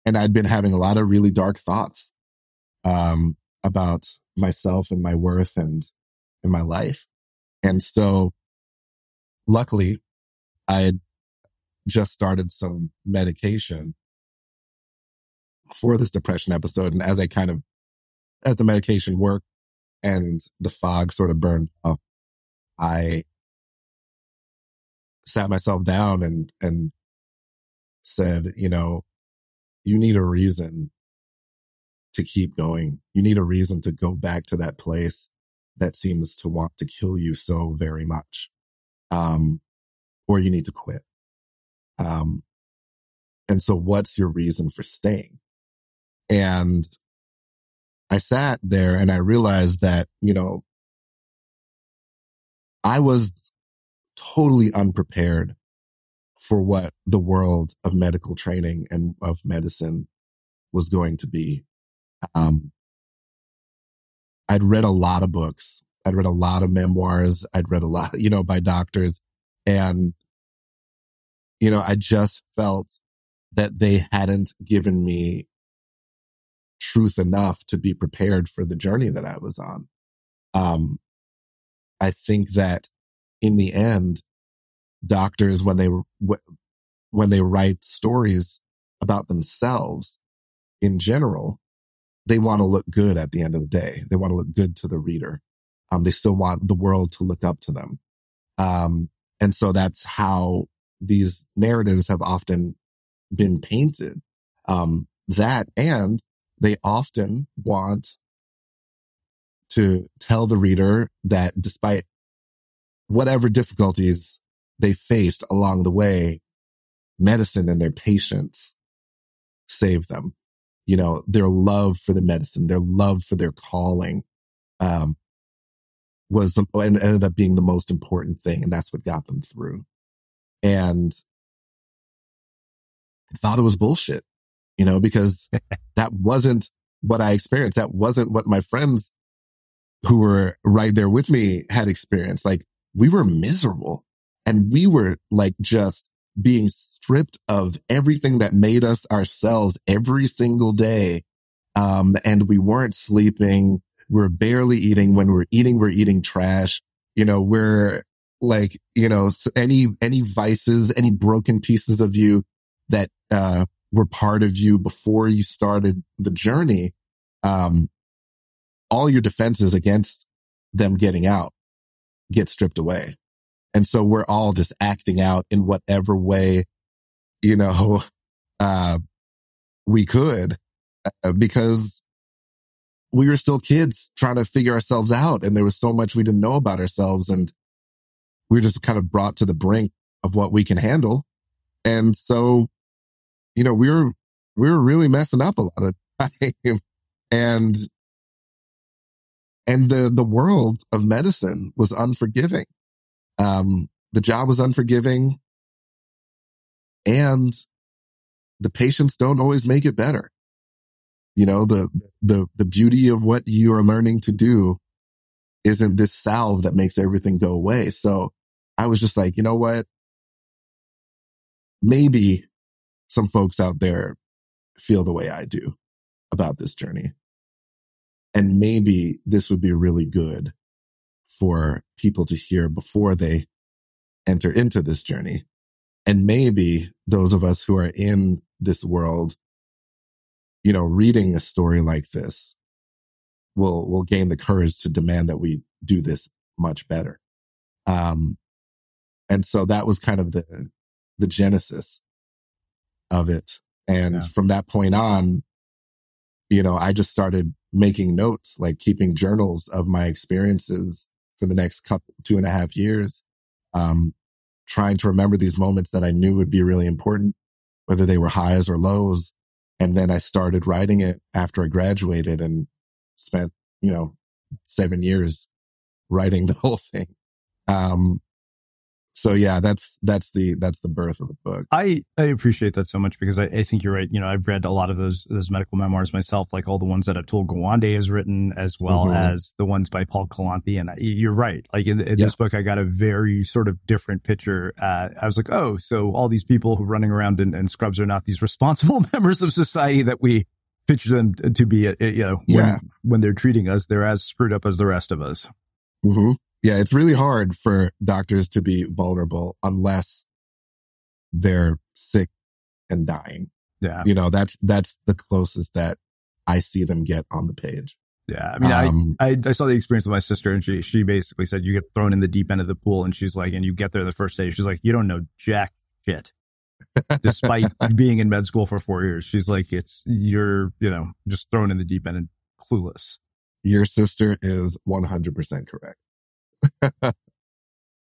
and I'd been having a lot of really dark thoughts, um, about myself and my worth and, and my life. And so luckily I had just started some medication for this depression episode. And as I kind of, as the medication worked and the fog sort of burned off, I sat myself down and, and said, you know, you need a reason to keep going. You need a reason to go back to that place that seems to want to kill you so very much. Um, or you need to quit. Um, and so what's your reason for staying? And I sat there and I realized that, you know, I was totally unprepared for what the world of medical training and of medicine was going to be. Um, I'd read a lot of books. I'd read a lot of memoirs. I'd read a lot, you know, by doctors and, you know, I just felt that they hadn't given me truth enough to be prepared for the journey that I was on. Um, I think that in the end, doctors when they when they write stories about themselves in general they want to look good at the end of the day. They want to look good to the reader. Um, they still want the world to look up to them. Um, and so that's how these narratives have often been painted. Um, that and they often want to tell the reader that despite whatever difficulties they faced along the way, medicine and their patients saved them. You know, their love for the medicine, their love for their calling, um, was the, and ended up being the most important thing. And that's what got them through. And I thought it was bullshit, you know, because that wasn't what I experienced. That wasn't what my friends who were right there with me had experienced. Like we were miserable. And we were like just being stripped of everything that made us ourselves every single day. Um, and we weren't sleeping. We we're barely eating. When we're eating, we're eating trash. You know, we're like, you know, any, any vices, any broken pieces of you that, uh, were part of you before you started the journey. Um, all your defenses against them getting out get stripped away. And so we're all just acting out in whatever way, you know, uh, we could uh, because we were still kids trying to figure ourselves out. And there was so much we didn't know about ourselves. And we were just kind of brought to the brink of what we can handle. And so, you know, we were, we were really messing up a lot of time and, and the, the world of medicine was unforgiving. Um, the job was unforgiving and the patients don't always make it better. You know, the, the, the beauty of what you are learning to do isn't this salve that makes everything go away. So I was just like, you know what? Maybe some folks out there feel the way I do about this journey. And maybe this would be really good for people to hear before they enter into this journey. And maybe those of us who are in this world, you know, reading a story like this will, will gain the courage to demand that we do this much better. Um, and so that was kind of the, the genesis of it. And yeah. from that point on, you know, I just started making notes, like keeping journals of my experiences for the next couple, two and a half years. Um, trying to remember these moments that I knew would be really important, whether they were highs or lows. And then I started writing it after I graduated and spent, you know, seven years writing the whole thing. Um, so yeah, that's, that's the, that's the birth of the book. I, I appreciate that so much because I, I think you're right. You know, I've read a lot of those, those medical memoirs myself, like all the ones that Atul Gawande has written as well mm-hmm. as the ones by Paul Kalanithi. And I, you're right. Like in, in yeah. this book, I got a very sort of different picture. Uh, I was like, Oh, so all these people who are running around in, in scrubs are not these responsible members of society that we picture them to be, you know, when, yeah. when they're treating us, they're as screwed up as the rest of us. Mm-hmm. Yeah, it's really hard for doctors to be vulnerable unless they're sick and dying. Yeah. You know, that's, that's the closest that I see them get on the page. Yeah. I mean, um, I, I, I, saw the experience with my sister and she, she basically said you get thrown in the deep end of the pool and she's like, and you get there the first day. She's like, you don't know jack shit. Despite being in med school for four years. She's like, it's, you're, you know, just thrown in the deep end and clueless. Your sister is 100% correct.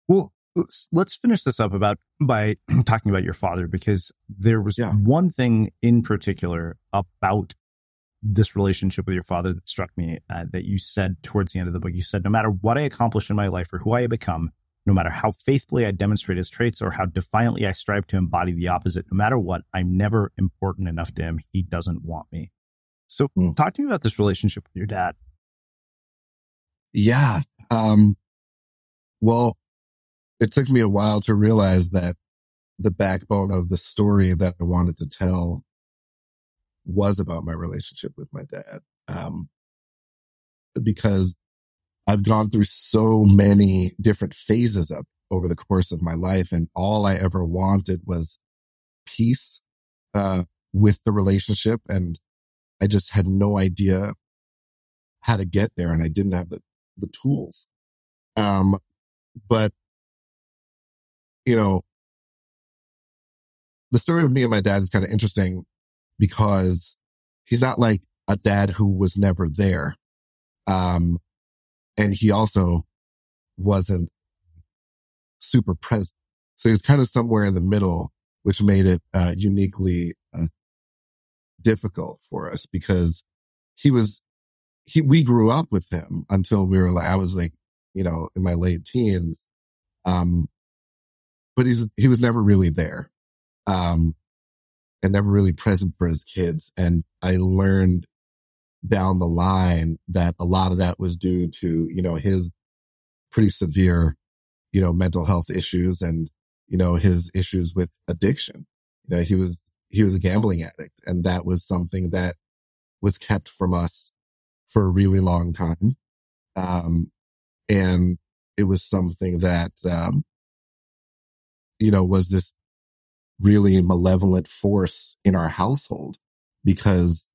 well, let's, let's finish this up about by talking about your father because there was yeah. one thing in particular about this relationship with your father that struck me uh, that you said towards the end of the book. You said, no matter what I accomplish in my life or who I become, no matter how faithfully I demonstrate his traits or how defiantly I strive to embody the opposite, no matter what, I'm never important enough to him. He doesn't want me. So mm. talk to me about this relationship with your dad. Yeah. Um, well, it took me a while to realize that the backbone of the story that I wanted to tell was about my relationship with my dad. Um, because I've gone through so many different phases of over the course of my life. And all I ever wanted was peace, uh, with the relationship. And I just had no idea how to get there. And I didn't have the, the tools. Um, but, you know, the story of me and my dad is kind of interesting because he's not like a dad who was never there. Um, and he also wasn't super present. So he's kind of somewhere in the middle, which made it, uh, uniquely, uh, difficult for us because he was, he, we grew up with him until we were like, I was like you know, in my late teens. Um, but he's, he was never really there. Um, and never really present for his kids. And I learned down the line that a lot of that was due to, you know, his pretty severe, you know, mental health issues and, you know, his issues with addiction. You know, he was, he was a gambling addict and that was something that was kept from us for a really long time. Um, and it was something that, um, you know, was this really malevolent force in our household because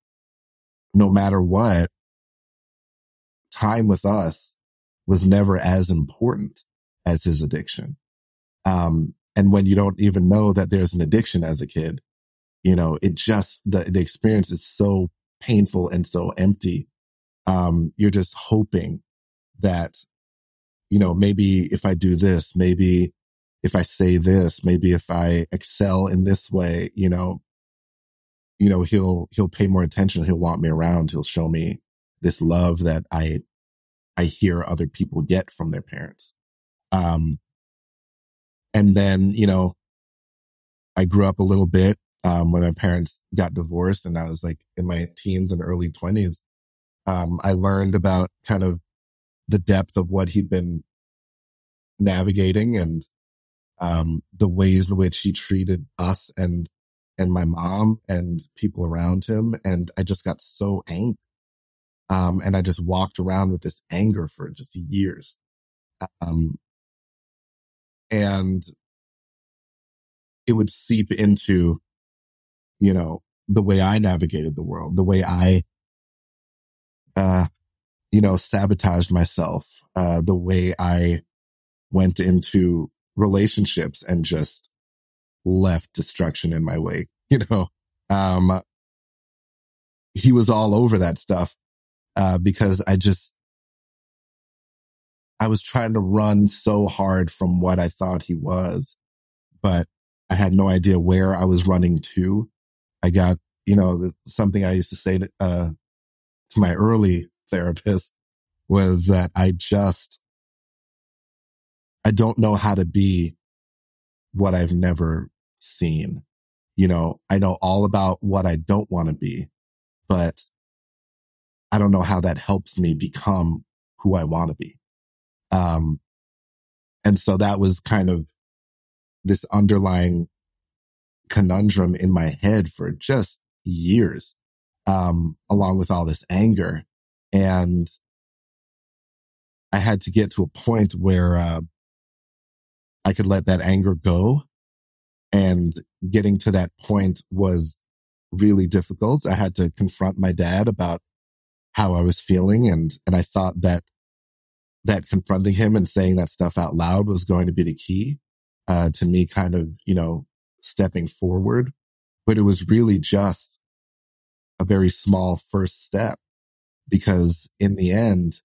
no matter what, time with us was never as important as his addiction. Um, and when you don't even know that there's an addiction as a kid, you know, it just, the, the experience is so painful and so empty. Um, you're just hoping that you know, maybe if I do this, maybe if I say this, maybe if I excel in this way, you know, you know, he'll, he'll pay more attention. He'll want me around. He'll show me this love that I, I hear other people get from their parents. Um, and then, you know, I grew up a little bit, um, when my parents got divorced and I was like in my teens and early twenties. Um, I learned about kind of the depth of what he'd been navigating and, um, the ways in which he treated us and, and my mom and people around him. And I just got so angry. Um, and I just walked around with this anger for just years. Um, and it would seep into, you know, the way I navigated the world, the way I, uh, you know, sabotaged myself, uh, the way I went into relationships and just left destruction in my wake, you know, um, he was all over that stuff, uh, because I just, I was trying to run so hard from what I thought he was, but I had no idea where I was running to. I got, you know, the, something I used to say to, uh, to my early therapist was that I just, I don't know how to be what I've never seen. You know, I know all about what I don't want to be, but I don't know how that helps me become who I want to be. Um, and so that was kind of this underlying conundrum in my head for just years, um, along with all this anger. And I had to get to a point where, uh, I could let that anger go. And getting to that point was really difficult. I had to confront my dad about how I was feeling. And, and I thought that that confronting him and saying that stuff out loud was going to be the key, uh, to me kind of, you know, stepping forward, but it was really just a very small first step because in the end,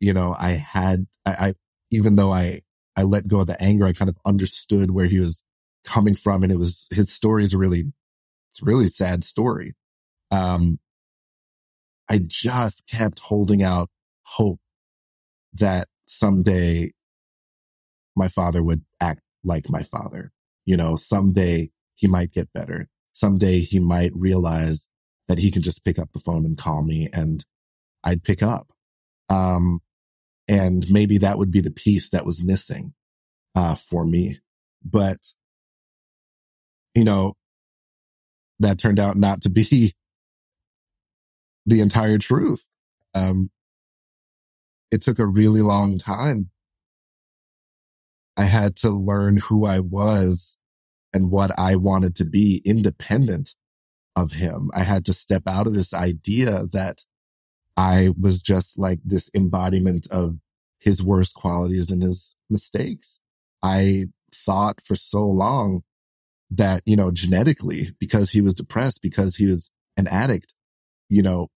you know, I had, I, I even though I, I let go of the anger, I kind of understood where he was coming from. And it was, his story is really, it's really sad story. Um, I just kept holding out hope that someday my father would act like my father. You know, someday he might get better. Someday he might realize that he can just pick up the phone and call me and I'd pick up. Um, and maybe that would be the piece that was missing, uh, for me. But, you know, that turned out not to be the entire truth. Um, it took a really long time. I had to learn who I was and what I wanted to be independent of him. I had to step out of this idea that I was just like this embodiment of his worst qualities and his mistakes. I thought for so long that, you know, genetically, because he was depressed, because he was an addict, you know,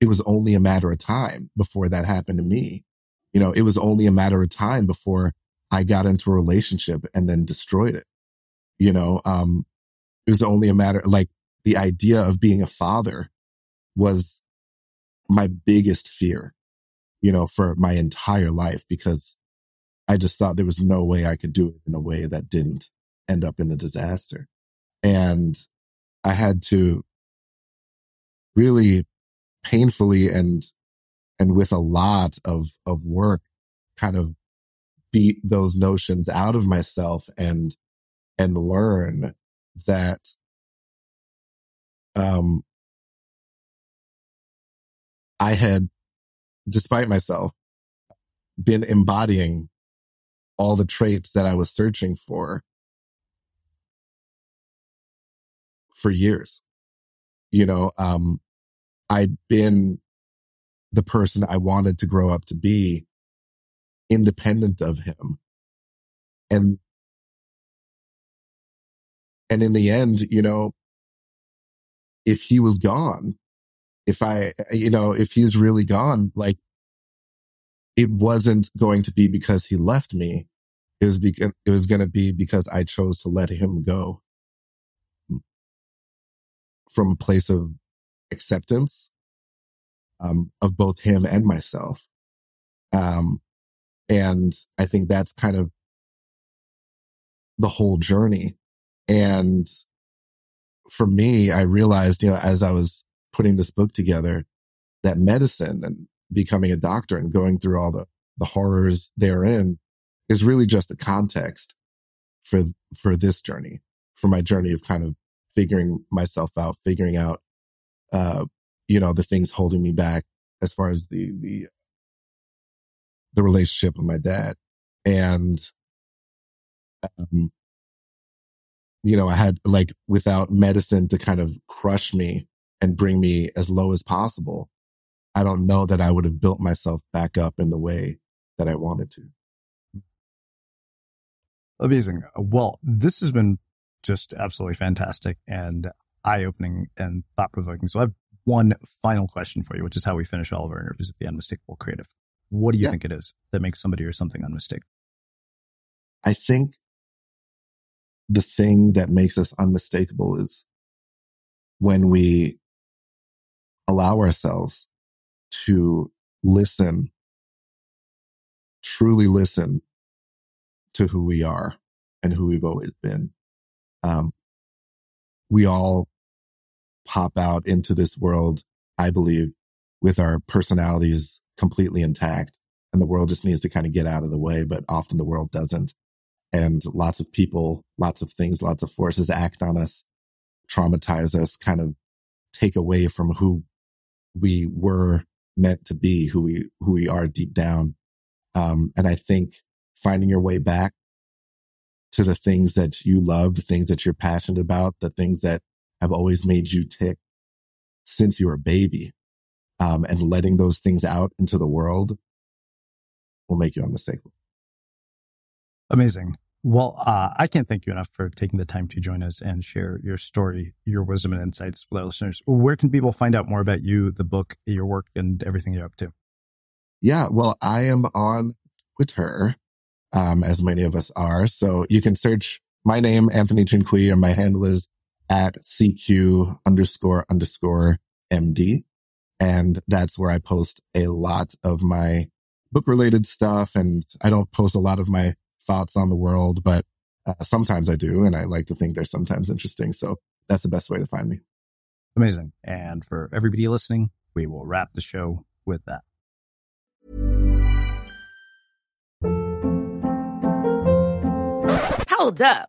it was only a matter of time before that happened to me. You know, it was only a matter of time before I got into a relationship and then destroyed it. You know, um, it was only a matter like the idea of being a father was my biggest fear, you know, for my entire life because I just thought there was no way I could do it in a way that didn't end up in a disaster. And I had to really painfully and, and with a lot of, of work kind of beat those notions out of myself and, and learn that um, I had, despite myself, been embodying all the traits that I was searching for for years. You know, um, I'd been the person I wanted to grow up to be independent of him. And, and in the end, you know, if he was gone, if I, you know, if he's really gone, like it wasn't going to be because he left me. It was because it was going to be because I chose to let him go from a place of acceptance um, of both him and myself. Um, and I think that's kind of the whole journey. And for me, I realized, you know, as I was putting this book together, that medicine and becoming a doctor and going through all the, the horrors therein is really just the context for, for this journey, for my journey of kind of figuring myself out, figuring out, uh, you know, the things holding me back as far as the, the, the relationship with my dad. And, um, you know, I had like without medicine to kind of crush me and bring me as low as possible. I don't know that I would have built myself back up in the way that I wanted to. Amazing. Well, this has been just absolutely fantastic and eye opening and thought provoking. So I have one final question for you, which is how we finish all of our interviews at the Unmistakable Creative. What do you yeah. think it is that makes somebody or something unmistakable? I think the thing that makes us unmistakable is when we allow ourselves to listen, truly listen to who we are and who we've always been. Um, we all pop out into this world, I believe, with our personalities completely intact. And the world just needs to kind of get out of the way, but often the world doesn't. And lots of people, lots of things, lots of forces act on us, traumatize us, kind of take away from who we were meant to be, who we, who we are deep down. Um, and I think finding your way back to the things that you love, the things that you're passionate about, the things that have always made you tick since you were a baby. Um, and letting those things out into the world will make you unmistakable. Amazing. Well, uh, I can't thank you enough for taking the time to join us and share your story, your wisdom and insights with our listeners. Where can people find out more about you, the book, your work, and everything you're up to? Yeah, well, I am on Twitter um, as many of us are. So you can search my name, Anthony Chin-Quee, and my handle is at CQ underscore underscore MD. And that's where I post a lot of my book related stuff. And I don't post a lot of my thoughts on the world, but uh, sometimes I do. And I like to think they're sometimes interesting. So that's the best way to find me. Amazing. And for everybody listening, we will wrap the show with that. Hold up.